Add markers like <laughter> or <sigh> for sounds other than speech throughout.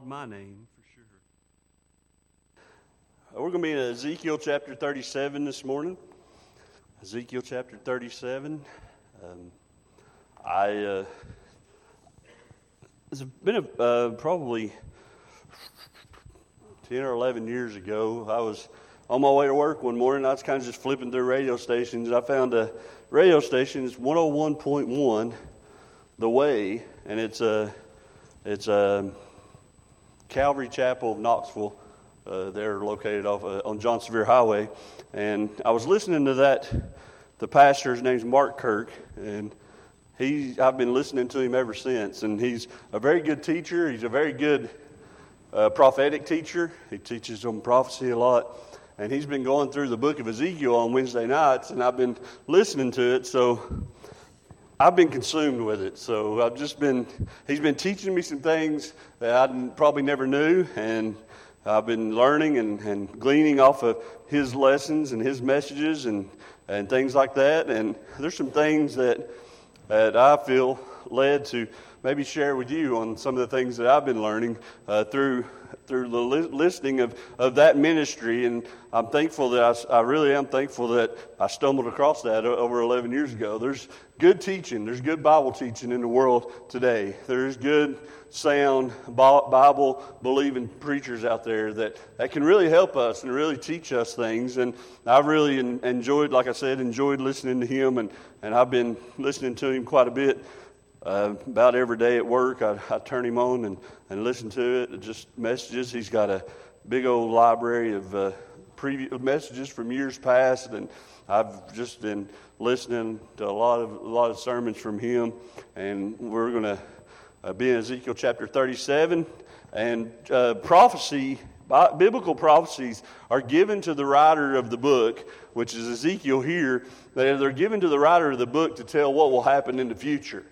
called my name for sure. Uh, We're going to be in Ezekiel chapter 37 this morning. Ezekiel chapter 37. Um, I uh, it's been a, uh, probably 10 or 11 years ago. I was on my way to work one morning. I was kind of just flipping through radio stations. I found a radio station. It's 101.1, The Way, and it's a it's a Calvary Chapel of Knoxville. Uh, they're located off uh, on John Sevier Highway, and I was listening to that. The pastor's name's Mark Kirk, and he I've been listening to him ever since. And he's a very good teacher. He's a very good uh, prophetic teacher. He teaches on prophecy a lot, and he's been going through the book of Ezekiel on Wednesday nights, and I've been listening to it. So I've been consumed with it. So I've just been, he's been teaching me some things that I probably never knew, and I've been learning and, and gleaning off of his lessons and his messages and, and things like that. And there's some things that, that I feel led to maybe share with you on some of the things that I've been learning uh, through through the li- listening of, of that ministry. And I'm thankful that I, I really am thankful that I stumbled across that over 11 years ago. There's good teaching, there's good Bible teaching in the world today. There's good, sound, Bible believing preachers out there that, that can really help us and really teach us things. And I've really en- enjoyed, like I said, enjoyed listening to him, and, and I've been listening to him quite a bit. Uh, about every day at work, I, I turn him on and, and listen to it. Just messages. He's got a big old library of uh, previous messages from years past, and I've just been listening to a lot of a lot of sermons from him. And we're going to uh, be in Ezekiel chapter 37, and uh, prophecy. Biblical prophecies are given to the writer of the book, which is Ezekiel here. They're given to the writer of the book to tell what will happen in the future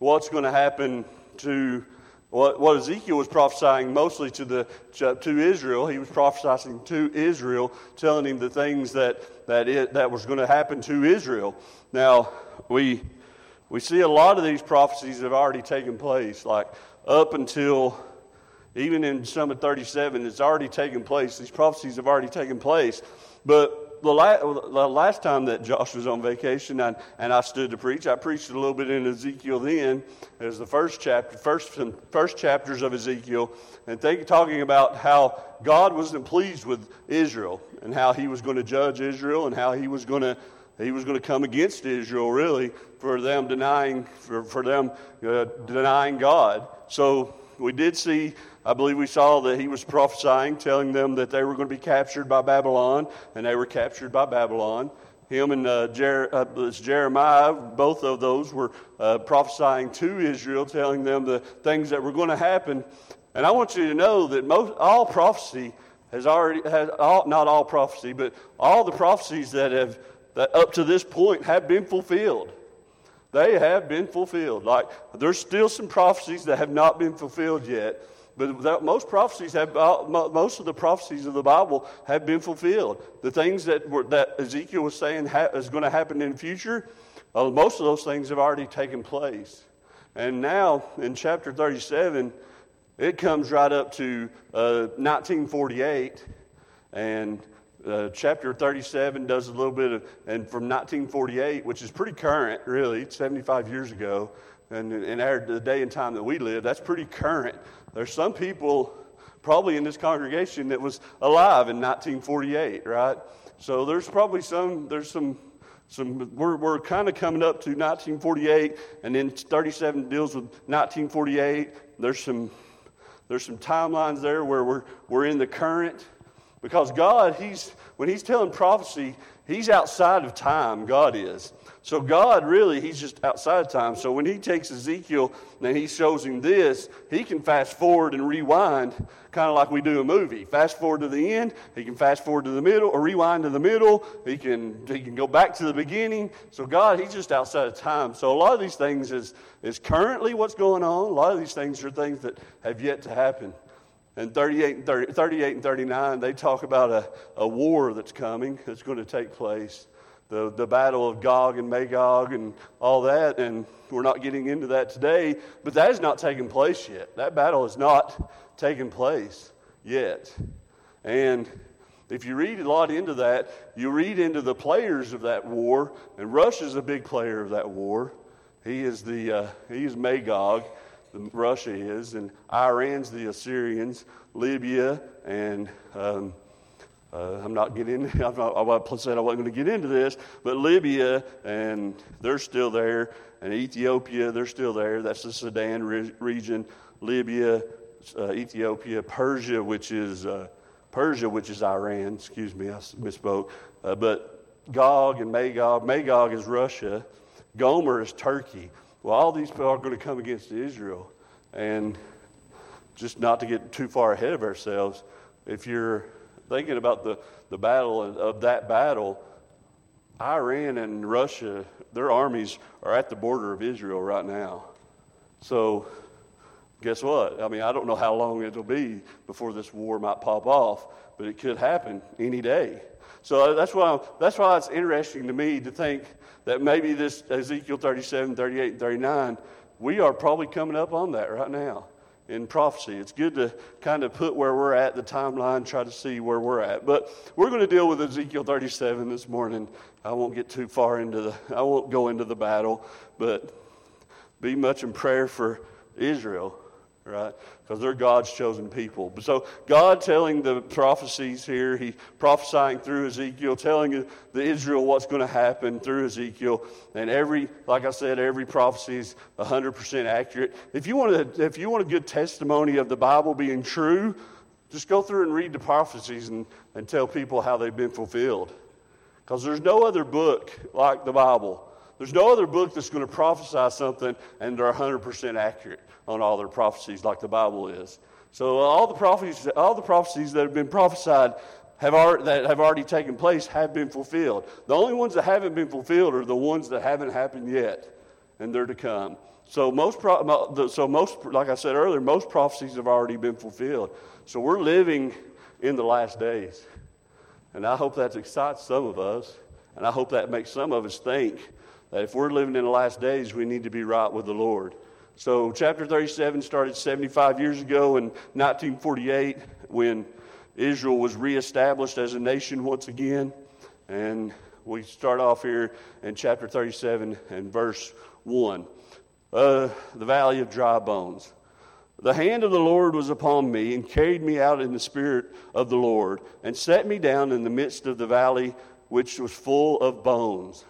what's going to happen to what, Ezekiel was prophesying mostly to, the, to Israel. He was prophesying to Israel, telling him the things that, that, it, that was going to happen to Israel. Now, we, we see a lot of these prophecies have already taken place, like up until even in Summit 37, it's already taken place. These prophecies have already taken place. But the, la- the last time that Josh was on vacation and, I stood to preach, I preached a little bit in Ezekiel then. It was the first chapter, first, first chapters of Ezekiel, and talking about how God wasn't pleased with Israel and how he was going to judge Israel and how he was going to he was going to come against Israel really for them denying for, for them uh, denying God. So we did see I believe we saw that he was prophesying, telling them that they were going to be captured by Babylon, and they were captured by Babylon. Him and uh, Jer- uh, Jeremiah, both of those were uh, prophesying to Israel, telling them the things that were going to happen. And I want you to know that most, all prophecy has already, has all, not all prophecy, but all the prophecies that have, that up to this point have been fulfilled. They have been fulfilled. Like, there's still some prophecies that have not been fulfilled yet. But most prophecies have, most of the prophecies of the Bible have been fulfilled. The things that, were, that Ezekiel was saying ha- is going to happen in the future, uh, most of those things have already taken place. And now in chapter 37, it comes right up to uh, 1948, and uh, chapter 37 does a little bit of, and from 1948, which is pretty current, really, 75 years ago, and in our, the day and time that we live, that's pretty current. There's some people probably in this congregation that was alive in 1948, right? So there's probably some, there's some, some we're, we're kind of coming up to 1948, and then 37 deals with 1948. There's some, there's some timelines there where we're, we're in the current. Because God, He's, when He's telling prophecy, He's outside of time, God is. So God really, He's just outside of time. So when He takes Ezekiel and He shows him this, He can fast forward and rewind, kind of like we do a movie. Fast forward to the end, He can fast forward to the middle, or rewind to the middle. He can, he can go back to the beginning. So God, He's just outside of time. So a lot of these things is, is currently what's going on. A lot of these things are things that have yet to happen. And 38 and, 30, 38 and 39, they talk about a, a war that's coming, that's going to take place. the, the battle of Gog and Magog and all that, and we're not getting into that today, but that has not taken place yet. That battle has not taken place yet. And if you read a lot into that, you read into the players of that war, and Russia's a big player of that war. He is the uh, he is Magog, Russia is, and Iran's the Assyrians, Libya, and um, uh, I'm not getting. <laughs> I'm not, I said I wasn't going to get into this, but Libya and they're still there, and Ethiopia they're still there. That's the Sudan re- region. Libya, uh, Ethiopia, Persia, which is uh, Persia, which is Iran. Excuse me, I misspoke. Uh, but Gog and Magog. Magog is Russia. Gomer is Turkey. Well, all these people are going to come against Israel, and just not to get too far ahead of ourselves. If you're thinking about the, the battle of that battle, Iran and Russia, their armies are at the border of Israel right now. So, guess what? I mean, I don't know how long it'll be before this war might pop off, but it could happen any day. So that's why, that's why it's interesting to me to think that maybe this Ezekiel 37, 38, and 39, we are probably coming up on that right now in prophecy. It's good to kind of put where we're at, the timeline, try to see where we're at. But we're going to deal with Ezekiel 37 this morning. I won't get too far into the, I won't go into the battle, but be much in prayer for Israel right? Because they're God's chosen people. So God telling the prophecies here, He prophesying through Ezekiel, telling the Israel what's going to happen through Ezekiel, and every, like I said, every prophecy is 100% accurate. If you want to, if you want a good testimony of the Bible being true, just go through and read the prophecies and, and tell people how they've been fulfilled. Because there's no other book like the Bible. There's no other book that's going to prophesy something and they're 100% accurate on all their prophecies like the Bible is. So all the prophecies, all the prophecies that have been prophesied have that have already taken place have been fulfilled. The only ones that haven't been fulfilled are the ones that haven't happened yet, and they're to come. So most, so most, like I said earlier, most prophecies have already been fulfilled. So we're living in the last days, and I hope that excites some of us, and I hope that makes some of us think that if we're living in the last days, we need to be right with the Lord. So, chapter 37 started 75 years ago in 1948 when Israel was reestablished as a nation once again. And we start off here in chapter 37 and verse 1. Uh, the valley of dry bones. The hand of the Lord was upon me and carried me out in the spirit of the Lord and set me down in the midst of the valley which was full of bones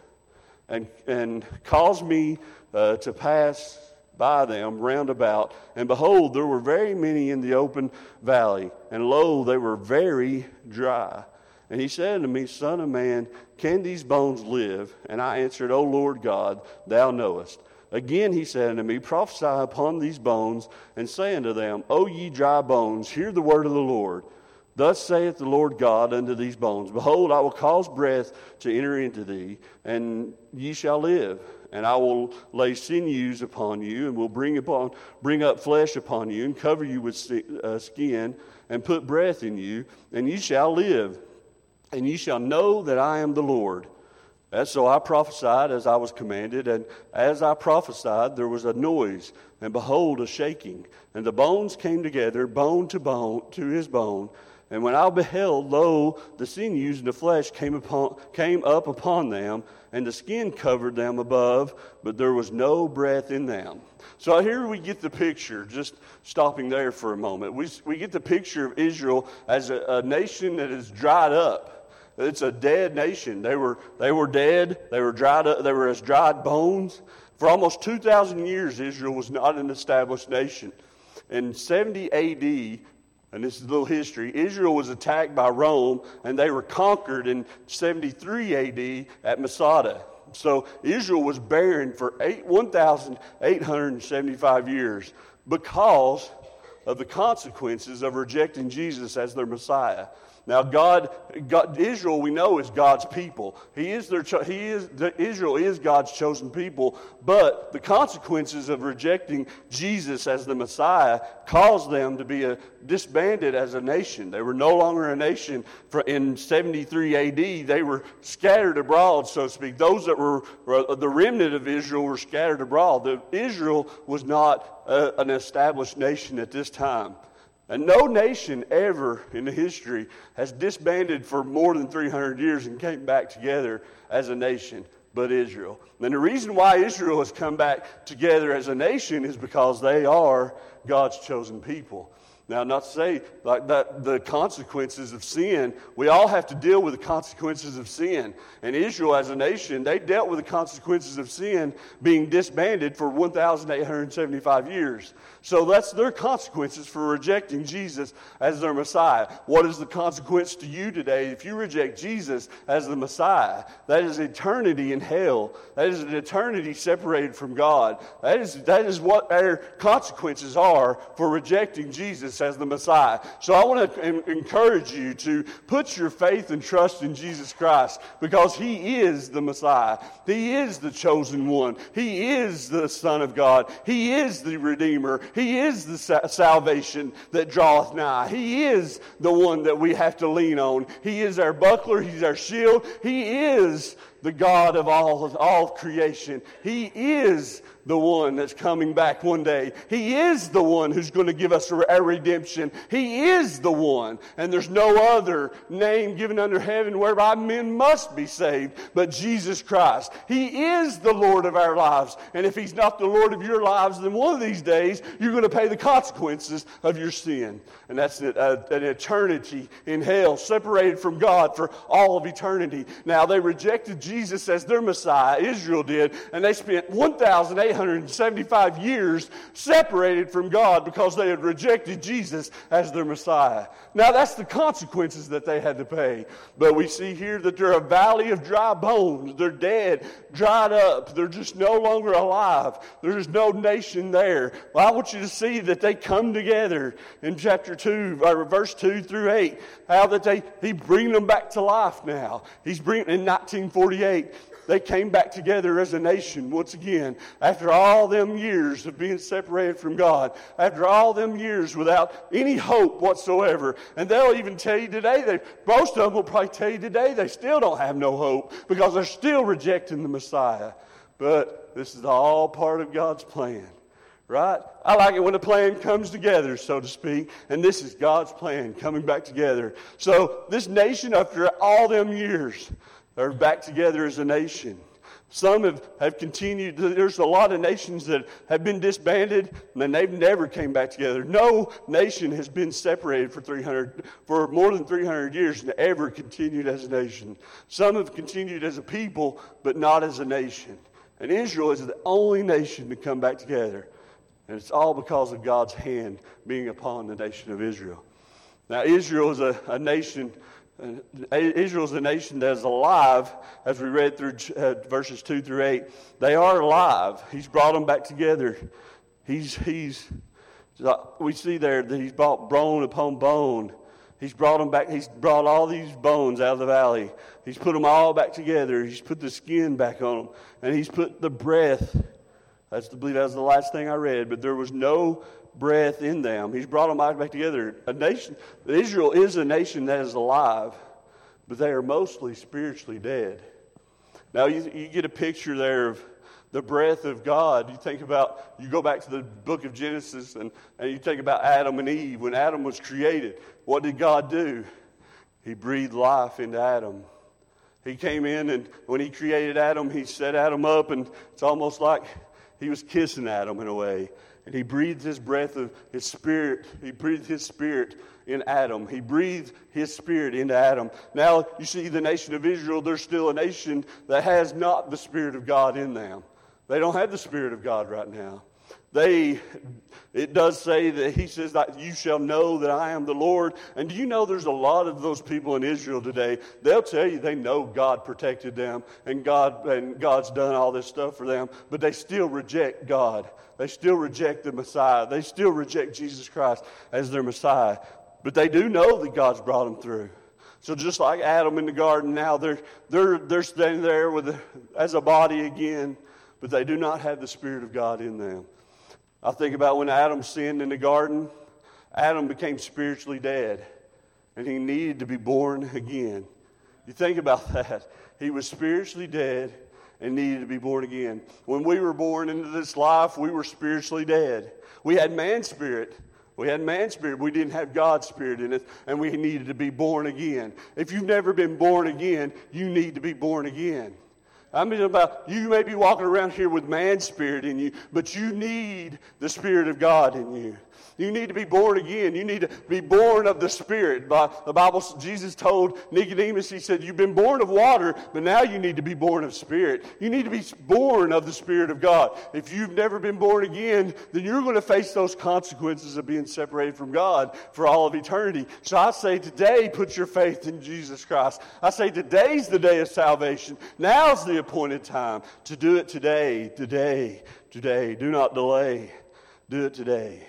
and, and caused me uh, to pass by them round about. And behold, there were very many in the open valley, and lo, they were very dry. And he said unto me, Son of man, can these bones live? And I answered, O Lord God, thou knowest. Again he said unto me, Prophesy upon these bones, and say unto them, O ye dry bones, hear the word of the Lord. Thus saith the Lord God unto these bones Behold, I will cause breath to enter into thee, and ye shall live and I will lay sinews upon you, and will bring upon bring up flesh upon you, and cover you with uh, skin, and put breath in you, and you shall live, and you shall know that I am the Lord. And so I prophesied as I was commanded, and as I prophesied, there was a noise, and behold, a shaking, and the bones came together, bone to bone, to his bone. And when I beheld, lo, the sinews and the flesh came, upon, came up upon them, and the skin covered them above, but there was no breath in them. So here we get the picture, just stopping there for a moment. We, we get the picture of Israel as a, a nation that is dried up. It's a dead nation. They were, they were dead, they were dried up, they were as dried bones. For almost 2,000 years, Israel was not an established nation. In 70 AD, and this is a little history. Israel was attacked by Rome, and they were conquered in 73 AD at Masada. So Israel was barren for 1,875 years because of the consequences of rejecting Jesus as their Messiah. Now, God, God, Israel, we know is God's people. He is their, he is Israel is God's chosen people. But the consequences of rejecting Jesus as the Messiah caused them to be a, disbanded as a nation. They were no longer a nation. For, in 73 A.D., they were scattered abroad, so to speak. Those that were uh, the remnant of Israel were scattered abroad. The, Israel was not a, an established nation at this time. And no nation ever in history has disbanded for more than 300 years and came back together as a nation but Israel. And the reason why Israel has come back together as a nation is because they are God's chosen people. Now, not to say like that the consequences of sin, we all have to deal with the consequences of sin. And Israel, as a nation, they dealt with the consequences of sin being disbanded for 1,875 years. So that's their consequences for rejecting Jesus as their Messiah. What is the consequence to you today if you reject Jesus as the Messiah? That is eternity in hell. That is an eternity separated from God. That is, that is what our consequences are for rejecting Jesus as the Messiah. So I want to encourage you to put your faith and trust in Jesus Christ because He is the Messiah. He is the chosen one. He is the Son of God. He is the Redeemer. He is the sa- salvation that draweth nigh. He is the one that we have to lean on. He is our buckler. He's our shield. He is the God of all, all creation. He is the one that's coming back one day. He is the one who's going to give us our redemption. He is the one. And there's no other name given under heaven whereby men must be saved but Jesus Christ. He is the Lord of our lives. And if He's not the Lord of your lives, then one of these days you're going to pay the consequences of your sin. And that's an eternity in hell, separated from God for all of eternity. Now, they rejected Jesus as their Messiah, Israel did, and they spent 1,875 years separated from God because they had rejected Jesus as their Messiah. Now, that's the consequences that they had to pay. But we see here that they're a valley of dry bones. They're dead, dried up. They're just no longer alive. There's no nation there. Well, I want you to see that they come together in chapter 2, or verse 2 through 8, how that they, he bring them back to life now. He's bringing, in 1948, they came back together as a nation once again after all them years of being separated from God, after all them years without any hope whatsoever. And they'll even tell you today, they, most of them will probably tell you today they still don't have no hope because they're still rejecting the Messiah. But this is all part of God's plan right? I like it when a plan comes together, so to speak, and this is God's plan coming back together. So this nation, after all them years, they're back together as a nation. Some have, have continued. There's a lot of nations that have been disbanded and they've never came back together. No nation has been separated for 300, for more than 300 years and ever continued as a nation. Some have continued as a people, but not as a nation. And Israel is the only nation to come back together. And it's all because of God's hand being upon the nation of Israel. Now, Israel is a, a nation, uh, Israel is a nation that is alive, as we read through uh, verses 2 through 8. They are alive. He's brought them back together. He's, he's, we see there that he's brought bone upon bone. He's brought them back. He's brought all these bones out of the valley. He's put them all back together. He's put the skin back on them. And he's put the breath that's to believe that was the last thing I read, but there was no breath in them. He's brought them back together. A nation, Israel is a nation that is alive, but they are mostly spiritually dead. Now you, you get a picture there of the breath of God. You think about, you go back to the book of Genesis and, and you think about Adam and Eve. When Adam was created, what did God do? He breathed life into Adam. He came in and when he created Adam, he set Adam up, and it's almost like he was kissing Adam in a way. And he breathed his breath of his spirit. He breathed his spirit in Adam. He breathed his spirit into Adam. Now, you see, the nation of Israel, they're still a nation that has not the Spirit of God in them. They don't have the Spirit of God right now. They, it does say that he says that you shall know that I am the Lord. And do you know there's a lot of those people in Israel today? They'll tell you they know God protected them and God and God's done all this stuff for them, but they still reject God. They still reject the Messiah. They still reject Jesus Christ as their Messiah. But they do know that God's brought them through. So just like Adam in the garden, now they're they're they're standing there with as a body again, but they do not have the Spirit of God in them. I think about when Adam sinned in the garden, Adam became spiritually dead and he needed to be born again. You think about <laughs> that. He was spiritually dead and needed to be born again. When we were born into this life, we were spiritually dead. We had man spirit. We had man spirit. We didn't have God's spirit in us, and we needed to be born again. If you've never been born again, you need to be born again. I mean, about you may be walking around here with man spirit in you, but you need the Spirit of God in you. You need to be born again. You need to be born of the Spirit. By The Bible, Jesus told Nicodemus, He said, You've been born of water, but now you need to be born of Spirit. You need to be born of the Spirit of God. If you've never been born again, then you're going to face those consequences of being separated from God for all of eternity. So I say today, put your faith in Jesus Christ. I say today's the day of salvation. Now's the appointed time to do it today, today, today. Do not delay. Do it today.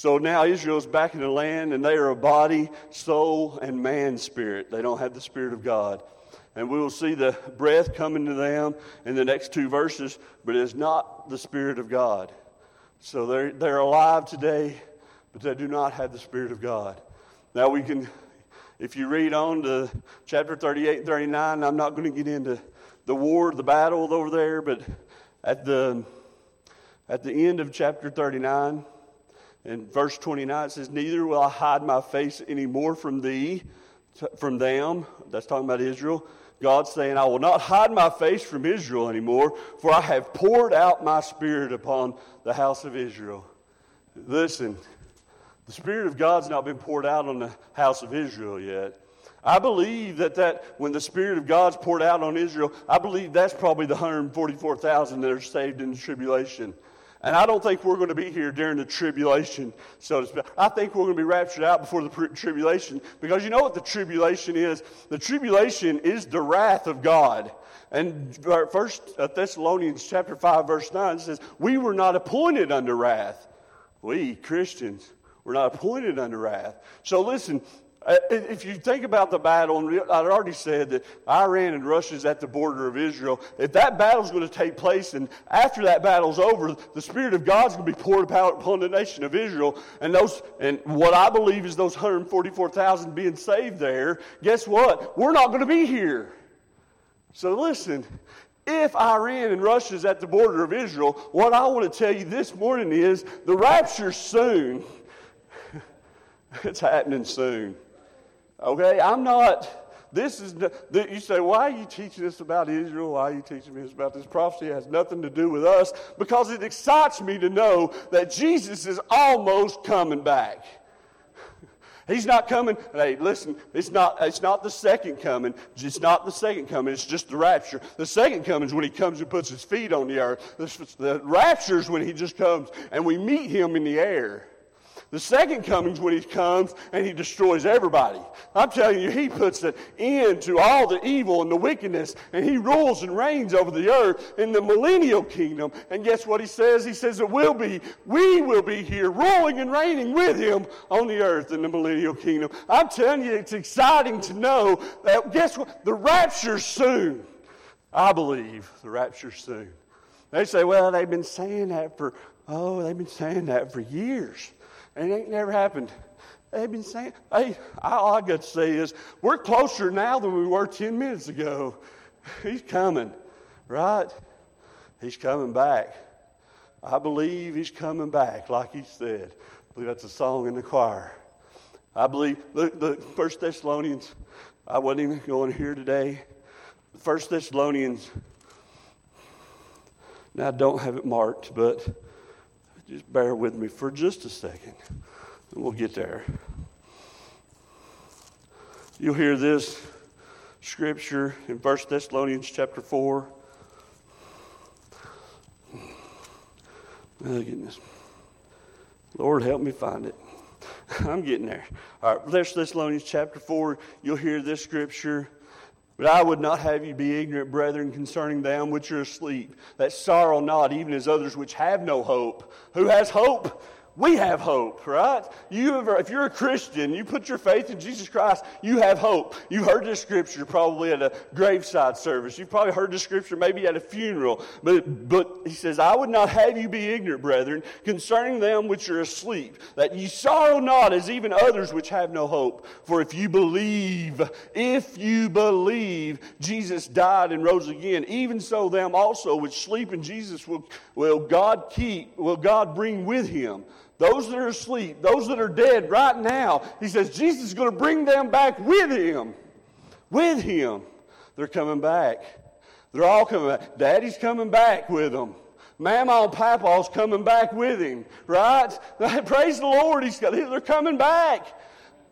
So now Israel's back in the land, and they are a body, soul, and man spirit. They don't have the Spirit of God. And we will see the breath coming to them in the next two verses, but it is not the Spirit of God. So they're, they're alive today, but they do not have the Spirit of God. Now we can, if you read on to chapter 38 and 39, I'm not going to get into the war, the battle over there, but at the, at the end of chapter 39, in verse 29, it says, Neither will I hide my face any more from thee, from them. That's talking about Israel. God's saying, I will not hide my face from Israel anymore, for I have poured out my spirit upon the house of Israel. Listen, the Spirit of God's not been poured out on the house of Israel yet. I believe that, that when the Spirit of God's poured out on Israel, I believe that's probably the 144,000 that are saved in the tribulation. And I don't think we're going to be here during the tribulation, so to speak. I think we're going to be raptured out before the tribulation because you know what the tribulation is? The tribulation is the wrath of God. And First Thessalonians chapter 5 verse 9 says, "We were not appointed unto wrath. We Christians were not appointed unto wrath." So listen, Uh, if you think about the battle, and I'd already said that Iran and Russia is at the border of Israel. If that battle is going to take place, and after that battle's over, the Spirit of God's going to be poured out upon the nation of Israel, and those, and what I believe is those 144,000 being saved there. Guess what? We're not going to be here. So listen, if Iran and Russia is at the border of Israel, what I want to tell you this morning is the rapture soon. <laughs> it's happening soon. Okay, I'm not. This is you say, why are you teaching us about Israel? Why are you teaching me about this prophecy? It has nothing to do with us because it excites me to know that Jesus is almost coming back. He's not coming. Hey, listen, it's not, it's not the second coming. It's not the second coming. It's just the rapture. The second coming is when he comes and puts his feet on the earth. The, the rapture is when he just comes and we meet him in the air. The second coming is when he comes and he destroys everybody. I'm telling you, he puts an end to all the evil and the wickedness, and he rules and reigns over the earth in the millennial kingdom. And guess what he says? He says it will be, we will be here ruling and reigning with him on the earth in the millennial kingdom. I'm telling you, it's exciting to know that, guess what? The rapture's soon. I believe the rapture's soon. They say, well, they've been saying that for, oh, they've been saying that for years. And it ain't never happened. They've been saying, hey, all I got to say is, we're closer now than we were 10 minutes ago. He's coming, right? He's coming back. I believe he's coming back, like he said. I believe that's a song in the choir. I believe, look, the First Thessalonians, I wasn't even going here today. First Thessalonians, now I don't have it marked, but just bear with me for just a second, and we'll get there. You'll hear this scripture in 1 Thessalonians chapter 4. Oh, goodness. Lord, help me find it. <laughs> I'm getting there. All right, First Thessalonians chapter 4, you'll hear this scripture. But I would not have you be ignorant, brethren, concerning them which are asleep, that sorrow not, even as others which have no hope. Who has hope? We have hope, right? You if you're a Christian, you put your faith in Jesus Christ, you have hope. You heard this scripture probably at a graveside service. You've probably heard this scripture maybe at a funeral. But, but he says, I would not have you be ignorant, brethren, concerning them which are asleep, that ye sorrow not as even others which have no hope. For if you believe, if you believe Jesus died and rose again, even so them also which sleep in Jesus will, will God keep, will God bring with him those that are asleep, those that are dead right now, he says Jesus is going to bring them back with him. With him. They're coming back. They're all coming back. Daddy's coming back with them. Mama and Papa's coming back with him, right? <laughs> Praise the Lord. He's they're coming back.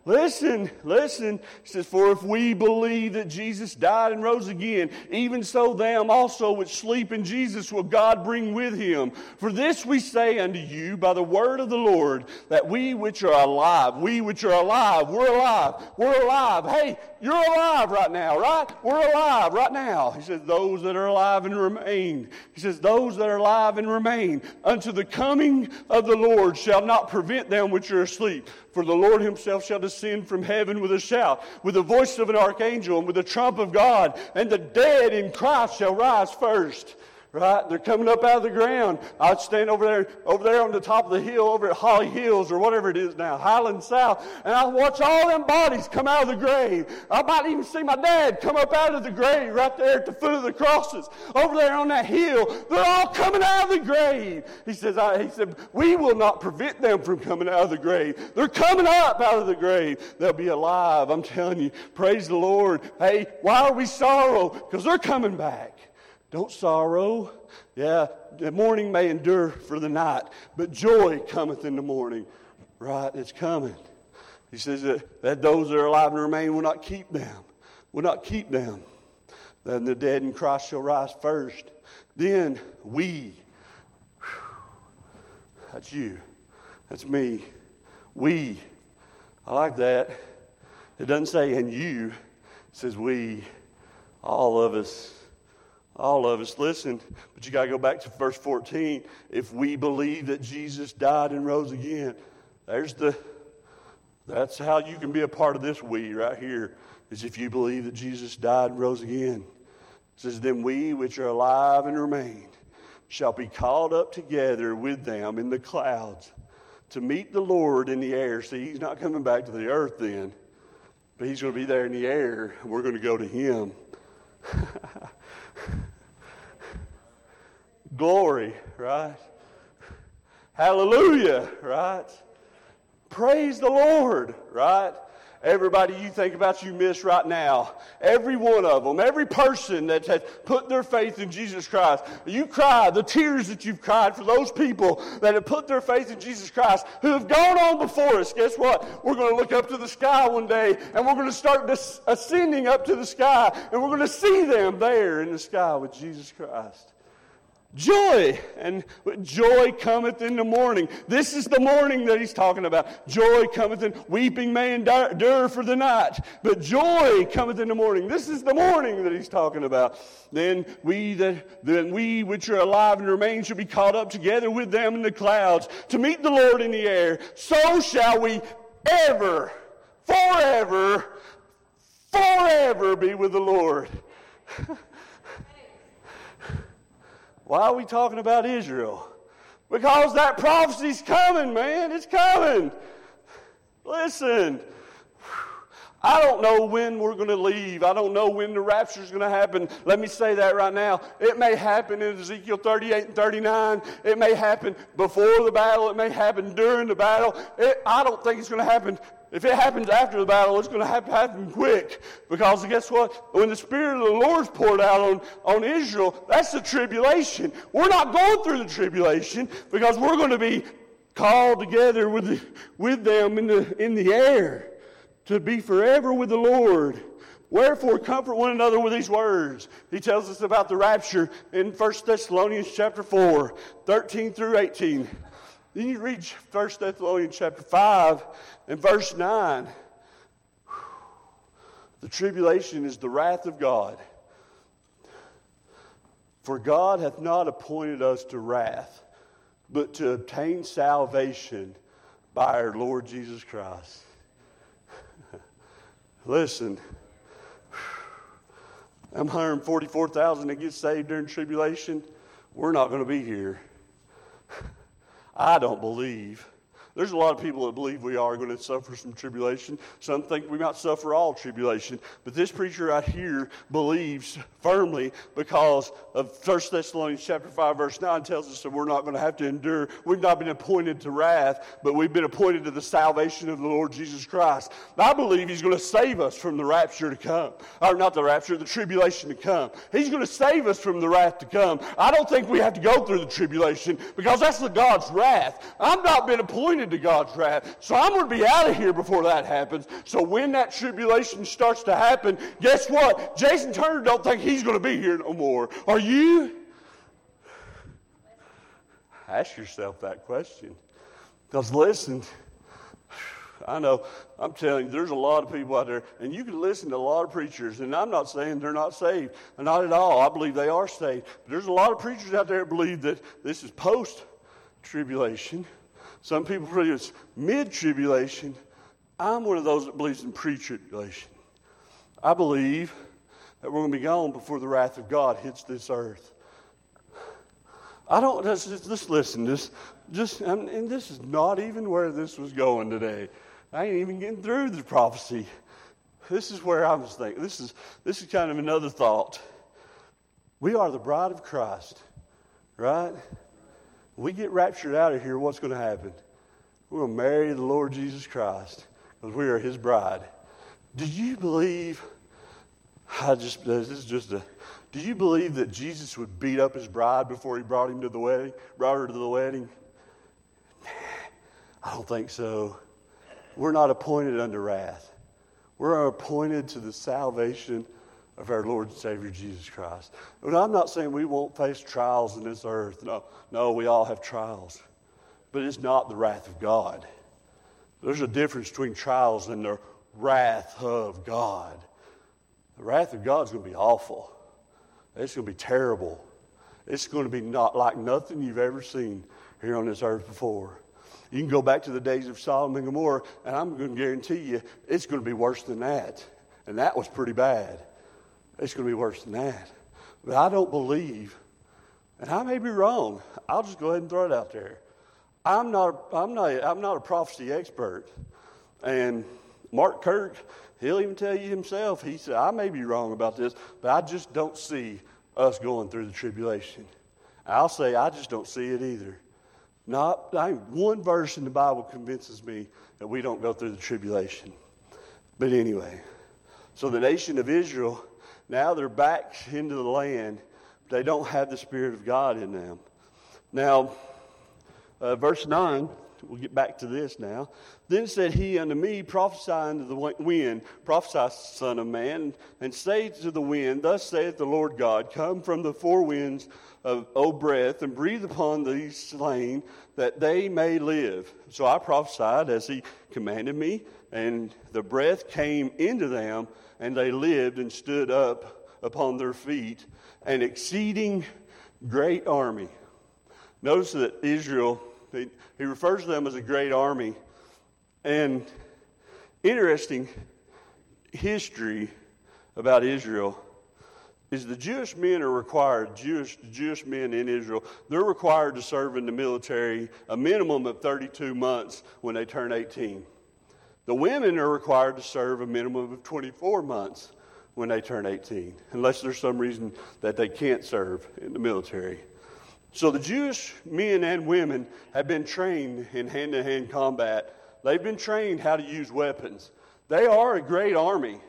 Listen, listen. He says, For if we believe that Jesus died and rose again, even so them also which sleep in Jesus will God bring with him. For this we say unto you by the word of the Lord, that we which are alive, we which are alive, we're alive, we're alive. Hey, you're alive right now, right? We're alive right now. He says, Those that are alive and remain. He says, Those that are alive and remain unto the coming of the Lord shall not prevent them which are asleep. For the Lord himself shall descend from heaven with a shout, with the voice of an archangel, and with the trump of God, and the dead in Christ shall rise first. Right? They're coming up out of the ground. I'd stand over there, over there on the top of the hill, over at Holly Hills or whatever it is now, Highland South, and I'd watch all them bodies come out of the grave. I might even see my dad come up out of the grave right there at the foot of the crosses, over there on that hill. They're all coming out of the grave. He says, I, he said, we will not prevent them from coming out of the grave. They're coming up out of the grave. They'll be alive. I'm telling you. Praise the Lord. Hey, why are we sorrow? Because they're coming back. Don't sorrow. Yeah, the morning may endure for the night, but joy cometh in the morning. Right? It's coming. He says that, that those that are alive and remain will not keep them. Will not keep them. Then the dead in Christ shall rise first. Then we, that's you, that's me, we. I like that. It doesn't say and you, it says we, all of us all of us. Listen, but you got to go back to verse 14. If we believe that Jesus died and rose again, there's the, that's how you can be a part of this we right here, is if you believe that Jesus died and rose again. It says, Then we which are alive and remain shall be called up together with them in the clouds to meet the Lord in the air. See, he's not coming back to the earth then, but he's going to be there in the air. We're going to go to him. <laughs> Glory, right? Hallelujah, right? Praise the Lord, right? Everybody you think about, you miss right now. Every one of them, every person that has put their faith in Jesus Christ. You cry the tears that you've cried for those people that have put their faith in Jesus Christ who have gone on before us. Guess what? We're going to look up to the sky one day and we're going to start ascending up to the sky and we're going to see them there in the sky with Jesus Christ. Joy, and joy cometh in the morning. This is the morning that he's talking about. Joy cometh in, weeping may endure for the night, but joy cometh in the morning. This is the morning that he's talking about. Then we that, then we which are alive and remain shall be caught up together with them in the clouds to meet the Lord in the air. So shall we ever, forever, forever be with the Lord. <laughs> Why are we talking about Israel? Because that prophecy's coming, man. It's coming. Listen. I don't know when we're going to leave. I don't know when the rapture is going to happen. Let me say that right now. It may happen in Ezekiel 38 and 39. It may happen before the battle. It may happen during the battle. It, I don't think it's going to happen if it happens after the battle, it's going to have to happen quick. Because guess what? When the Spirit of the Lord's poured out on, on Israel, that's the tribulation. We're not going through the tribulation because we're going to be called together with, the, with them in the, in the air to be forever with the Lord. Wherefore, comfort one another with these words. He tells us about the rapture in 1 Thessalonians chapter 4, 13 through 18. Then you read 1 Thessalonians chapter 5 and verse 9. The tribulation is the wrath of God. For God hath not appointed us to wrath, but to obtain salvation by our Lord Jesus Christ. <laughs> Listen, I'm 144,000 that get saved during tribulation. We're not going to be here. <laughs> I don't believe there's a lot of people that believe we are going to suffer some tribulation. Some think we might suffer all tribulation. But this preacher right here believes firmly because of 1 Thessalonians chapter 5, verse 9 tells us that we're not going to have to endure. We've not been appointed to wrath, but we've been appointed to the salvation of the Lord Jesus Christ. I believe he's going to save us from the rapture to come. Or not the rapture, the tribulation to come. He's going to save us from the wrath to come. I don't think we have to go through the tribulation because that's the God's wrath. I've not been appointed to God's wrath. So I'm going to be out of here before that happens. So when that tribulation starts to happen, guess what? Jason Turner don't think he's going to be here no more. Are you? Ask yourself that question. Because listen, I know, I'm telling you, there's a lot of people out there, and you can listen to a lot of preachers, and I'm not saying they're not saved. Not at all. I believe they are saved. But there's a lot of preachers out there that believe that this is post tribulation. Some people believe it's mid tribulation. I'm one of those that believes in pre tribulation. I believe that we're going to be gone before the wrath of God hits this earth. I don't just, just listen. Just, just, and this is not even where this was going today. I ain't even getting through the prophecy. This is where I was thinking. This is this is kind of another thought. We are the bride of Christ, right? We get raptured out of here, what's going to happen? To marry the Lord Jesus Christ because we are his bride. Do you believe? I just this is just a. Do you believe that Jesus would beat up his bride before he brought him to the wedding? Brought her to the wedding? I don't think so. We're not appointed under wrath. We're appointed to the salvation of our Lord and Savior Jesus Christ. But I'm not saying we won't face trials in this earth. No, no, we all have trials. But it's not the wrath of God. There's a difference between trials and the wrath of God. The wrath of God is going to be awful. It's going to be terrible. It's going to be not like nothing you've ever seen here on this earth before. You can go back to the days of Sodom and Gomorrah, and I'm going to guarantee you it's going to be worse than that. And that was pretty bad. It's going to be worse than that. But I don't believe, and I may be wrong. I'll just go ahead and throw it out there. I'm not, I'm not, I'm not a prophecy expert. And Mark Kirk, he'll even tell you himself, he said, I may be wrong about this, but I just don't see us going through the tribulation. I'll say, I just don't see it either. Not I, one verse in the Bible convinces me that we don't go through the tribulation. But anyway, so the nation of Israel now they're back into the land. They don't have the Spirit of God in them. Now, uh, verse 9, we'll get back to this now. Then said he unto me, Prophesy unto the wind, prophesy, son of man, and say to the wind, Thus saith the Lord God, Come from the four winds of O breath, and breathe upon these slain, that they may live. So I prophesied as he commanded me, and the breath came into them and they lived and stood up upon their feet, an exceeding great army. Notice that Israel, he, he refers to them as a great army. And interesting history about Israel is the Jewish men are required, Jewish, Jewish men in Israel, they're required to serve in the military a minimum of 32 months when they turn 18. The women are required to serve a minimum of 24 months when they turn 18, unless there's some reason that they can't serve in the military. So the Jewish men and women have been trained in hand to hand combat. They've been trained how to use weapons. They are a great army.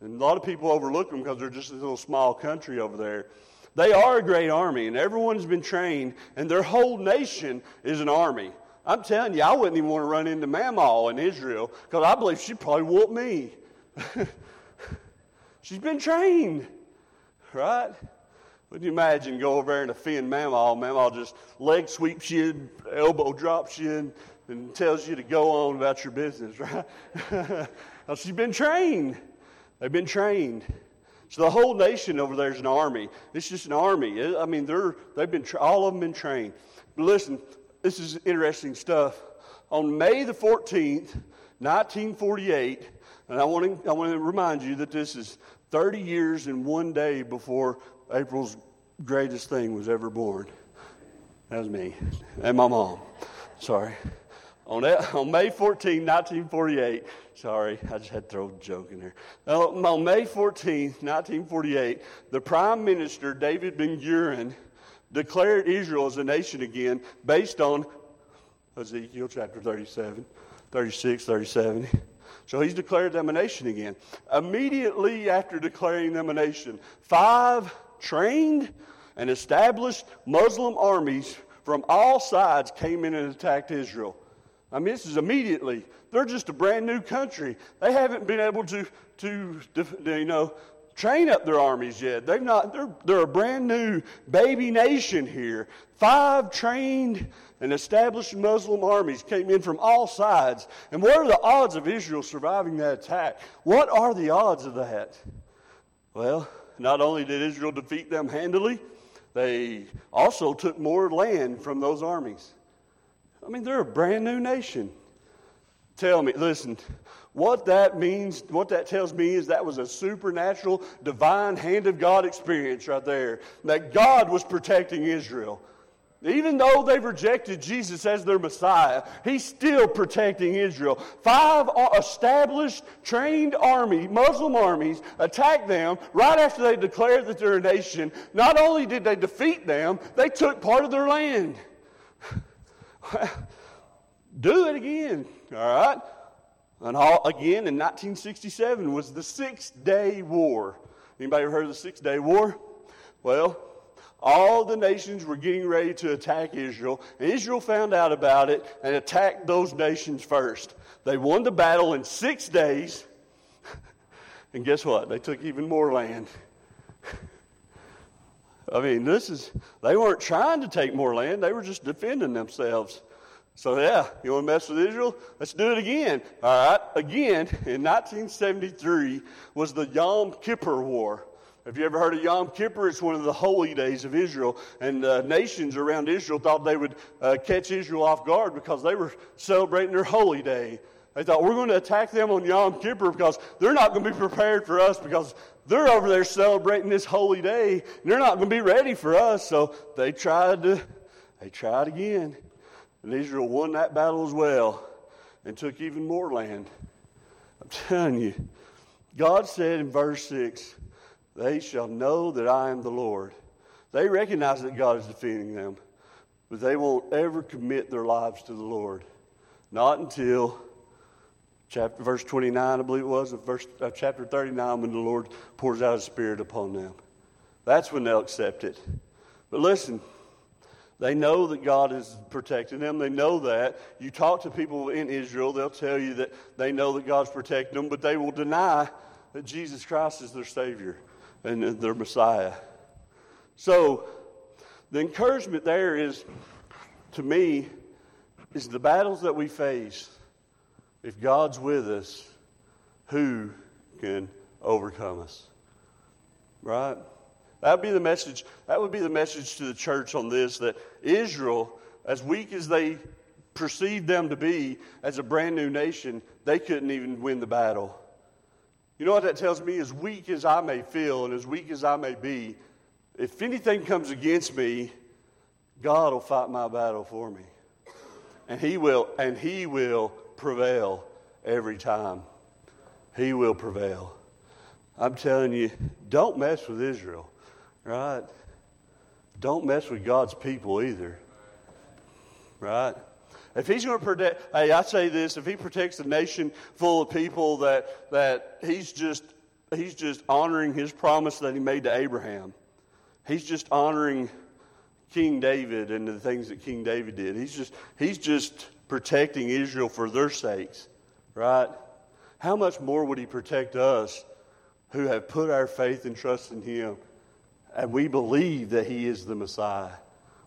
And a lot of people overlook them because they're just a little small country over there. They are a great army, and everyone's been trained, and their whole nation is an army. I'm telling you, I wouldn't even want to run into Mamaw in Israel because I believe she'd probably whoop me. <laughs> She's been trained, right? Would you imagine go over there and offend Mamaw? Mamaw just leg sweeps you, elbow drops you, and tells you to go on about your business, <laughs> right? <laughs> she's been trained. They've been trained. So the whole nation over there is an army. It's just an army. I mean, they're, they've been all of them been trained. But listen, this is interesting stuff. On May the 14th, 1948, and I want to, I want to remind you that this is 30 years and one day before April's greatest thing was ever born. That was me and my mom. Sorry. On, that, on May 14, 1948, sorry, I just had to throw a joke in there. Uh, on May 14, 1948, the Prime Minister, David Ben Gurion, declared Israel as a nation again based on Ezekiel chapter 37, 36, 37. So he's declared them a nation again. Immediately after declaring them a nation, five trained and established Muslim armies from all sides came in and attacked Israel. I mean, this is immediately. They're just a brand new country. They haven't been able to, to you know, train up their armies yet. They've not, they're, they're a brand new baby nation here. Five trained and established Muslim armies came in from all sides. And what are the odds of Israel surviving that attack? What are the odds of that? Well, not only did Israel defeat them handily, they also took more land from those armies. I mean, they're a brand new nation. Tell me, listen, what that means, what that tells me is that was a supernatural, divine hand of God experience right there. That God was protecting Israel. Even though they've rejected Jesus as their Messiah, He's still protecting Israel. Five established, trained army, Muslim armies, attacked them right after they declared that they're a nation. Not only did they defeat them, they took part of their land. <laughs> Do it again, all right? And all, again, in 1967 was the Six Day War. Anybody ever heard of the Six Day War? Well, all the nations were getting ready to attack Israel. And Israel found out about it and attacked those nations first. They won the battle in six days. And guess what? They took even more land. I mean, this is, they weren't trying to take more land, they were just defending themselves. So, yeah, you want to mess with Israel? Let's do it again. All right, again, in 1973 was the Yom Kippur War. Have you ever heard of Yom Kippur? It's one of the holy days of Israel. And uh, nations around Israel thought they would uh, catch Israel off guard because they were celebrating their holy day. They thought, we're going to attack them on Yom Kippur because they're not going to be prepared for us because they're over there celebrating this holy day. And they're not going to be ready for us. So they tried to, they tried again. And Israel won that battle as well and took even more land. I'm telling you, God said in verse 6, They shall know that I am the Lord. They recognize that God is defeating them, but they won't ever commit their lives to the Lord. Not until chapter, verse 29, I believe it was, of verse, uh, chapter 39, when the Lord pours out His Spirit upon them. That's when they'll accept it. But listen, they know that God is protecting them. They know that. You talk to people in Israel, they'll tell you that they know that God's protecting them, but they will deny that Jesus Christ is their Savior and their Messiah. So, the encouragement there is, to me, is the battles that we face. If God's with us, who can overcome us? Right? That would be the message. That would be the message to the church on this that Israel, as weak as they perceived them to be as a brand new nation, they couldn't even win the battle. You know what that tells me? As weak as I may feel and as weak as I may be, if anything comes against me, God will fight my battle for me. And he will and he will prevail every time. He will prevail. I'm telling you, don't mess with Israel. Right? Don't mess with God's people either. Right? If he's going to protect, hey, I say this: if he protects a nation full of people that that he's just he's just honoring his promise that he made to Abraham. He's just honoring King David and the things that King David did. He's just he's just protecting Israel for their sakes, right? How much more would he protect us who have put our faith and trust in him, and we believe that he is the Messiah.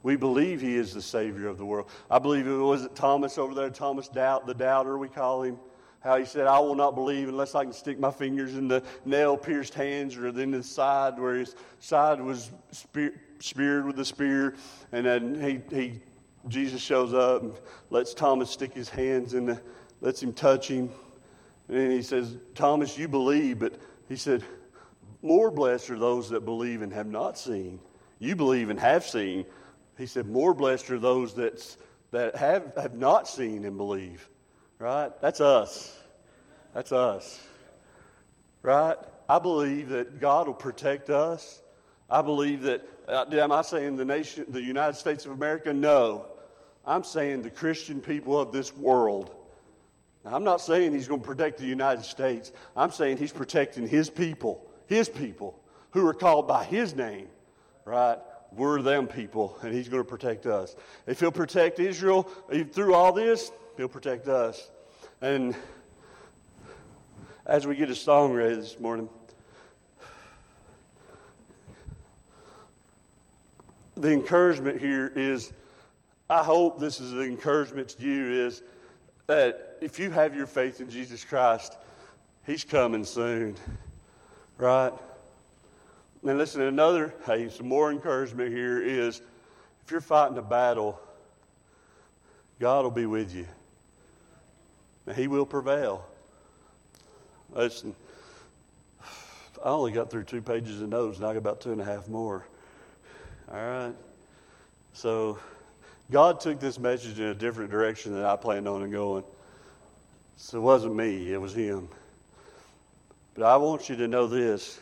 We believe he is the Savior of the world. I believe it was Thomas over there, Thomas Doubt, the doubter we call him. How he said, I will not believe unless I can stick my fingers in the nail pierced hands or in the side where his side was spear, speared with a spear. And then he, he, Jesus shows up and lets Thomas stick his hands in the, lets him touch him. And he says, Thomas, you believe, but he said, more blessed are those that believe and have not seen. You believe and have seen. He said, more blessed are those that, that have, have not seen and believe. Right? That's us. That's us. Right? I believe that God will protect us. I believe that, uh, am I saying the nation, the United States of America? No. I'm saying the Christian people of this world. Now, I'm not saying he's going to protect the United States. I'm saying he's protecting his people, his people, who are called by his name, right? We're them people, and he's going to protect us. If he'll protect Israel eh, through all this, he'll protect us. And as we get a song ready this morning, the encouragement here is I hope this is an encouragement to you is that if you have your faith in Jesus Christ, He's coming soon, right? And listen, another, hey, some more encouragement here is if you're fighting a battle, God will be with you. And He will prevail. Listen, I only got through two pages of notes, and I got about two and a half more. All right? So, God took this message in a different direction than I planned on going. So, it wasn't me, it was Him. But I want you to know this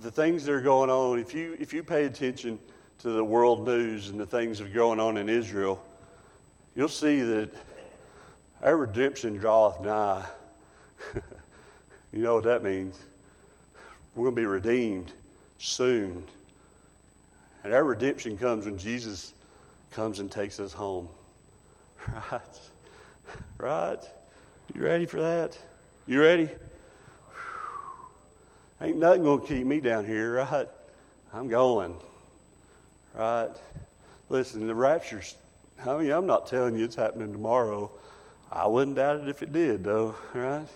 the things that are going on, if you, if you pay attention to the world news and the things that are going on in Israel, you'll see that our redemption draweth nigh. <laughs> you know what that means? We're going to be redeemed soon. And our redemption comes when Jesus comes and takes us home. <laughs> Right? Right? You ready for that? You ready? Ain't nothing going to keep me down here, right? I'm going. Right? Listen, the rapture's, I mean, I'm not telling you it's happening tomorrow. I wouldn't doubt it if it did, though, right?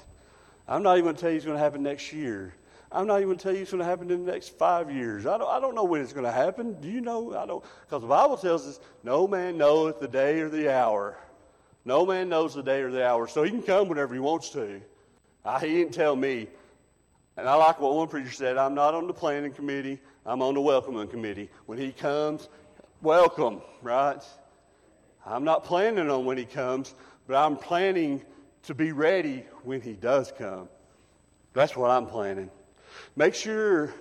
I'm not even going to tell you it's going to happen next year. I'm not even going to tell you it's going to happen in the next five years. I don't, I don't know when it's going to happen. Do you know? I don't. Because the Bible tells us, no man knoweth the day or the hour. No man knows the day or the hour. So he can come whenever he wants to. I, he didn't tell me, and I like what one preacher said I'm not on the planning committee, I'm on the welcoming committee. When he comes, welcome, right? I'm not planning on when he comes, but I'm planning to be ready when he does come. That's what I'm planning. Make sure,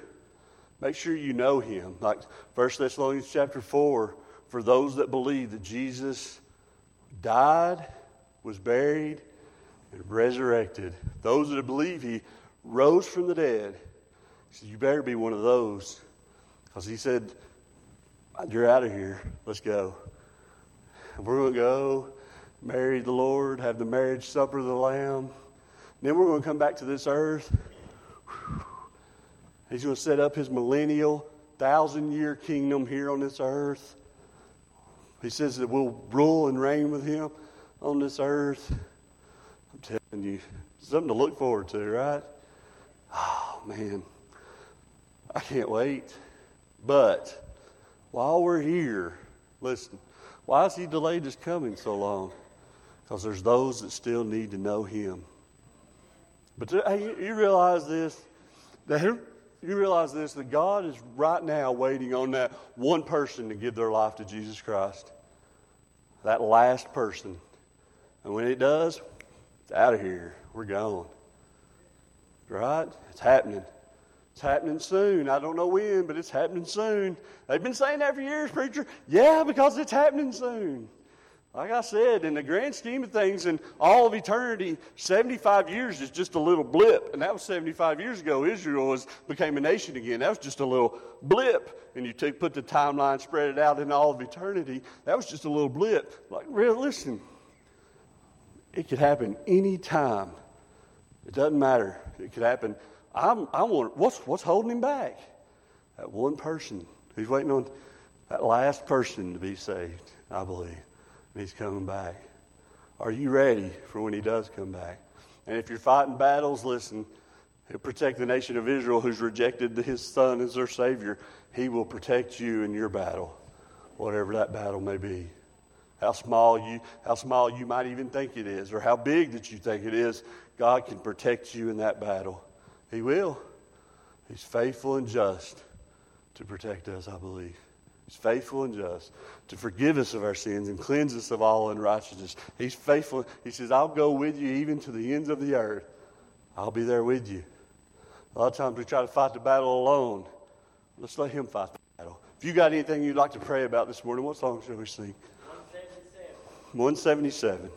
make sure you know him. Like 1 Thessalonians chapter 4, for those that believe that Jesus died, was buried, and resurrected. Those that believe he rose from the dead. He said, You better be one of those. Because he said, You're out of here. Let's go. we're going to go, marry the Lord, have the marriage supper of the Lamb. Then we're going to come back to this earth. He's going to set up his millennial, thousand year kingdom here on this earth. He says that we'll rule and reign with him on this earth. I'm telling you, something to look forward to, right? Oh, man. I can't wait. But while we're here, listen, why has he delayed his coming so long? Because there's those that still need to know him. But uh, hey, you realize this? That you realize this that God is right now waiting on that one person to give their life to Jesus Christ. That last person. And when it does, it's out of here. We're gone. Right? It's happening. It's happening soon. I don't know when, but it's happening soon. They've been saying that for years, preacher. Yeah, because it's happening soon. Like I said, in the grand scheme of things, in all of eternity, 75 years is just a little blip. And that was 75 years ago. Israel was, became a nation again. That was just a little blip. And you put the timeline, spread it out in all of eternity. That was just a little blip. Like, real, listen, it could happen any time. It doesn't matter. It could happen. I'm, I want, what's, what's holding him back? That one person. He's waiting on that last person to be saved, I believe. And he's coming back. Are you ready for when he does come back? And if you're fighting battles, listen, he'll protect the nation of Israel who's rejected his son as their Savior. He will protect you in your battle, whatever that battle may be. How small you, how small you might even think it is, or how big that you think it is, God can protect you in that battle. He will. He's faithful and just to protect us, I believe. He's faithful and just to forgive us of our sins and cleanse us of all unrighteousness. He's faithful. He says, I'll go with you even to the ends of the earth. I'll be there with you. A lot of times we try to fight the battle alone. Let's let Him fight the battle. If you got anything you'd like to pray about this morning, what song shall we sing? 177. 177.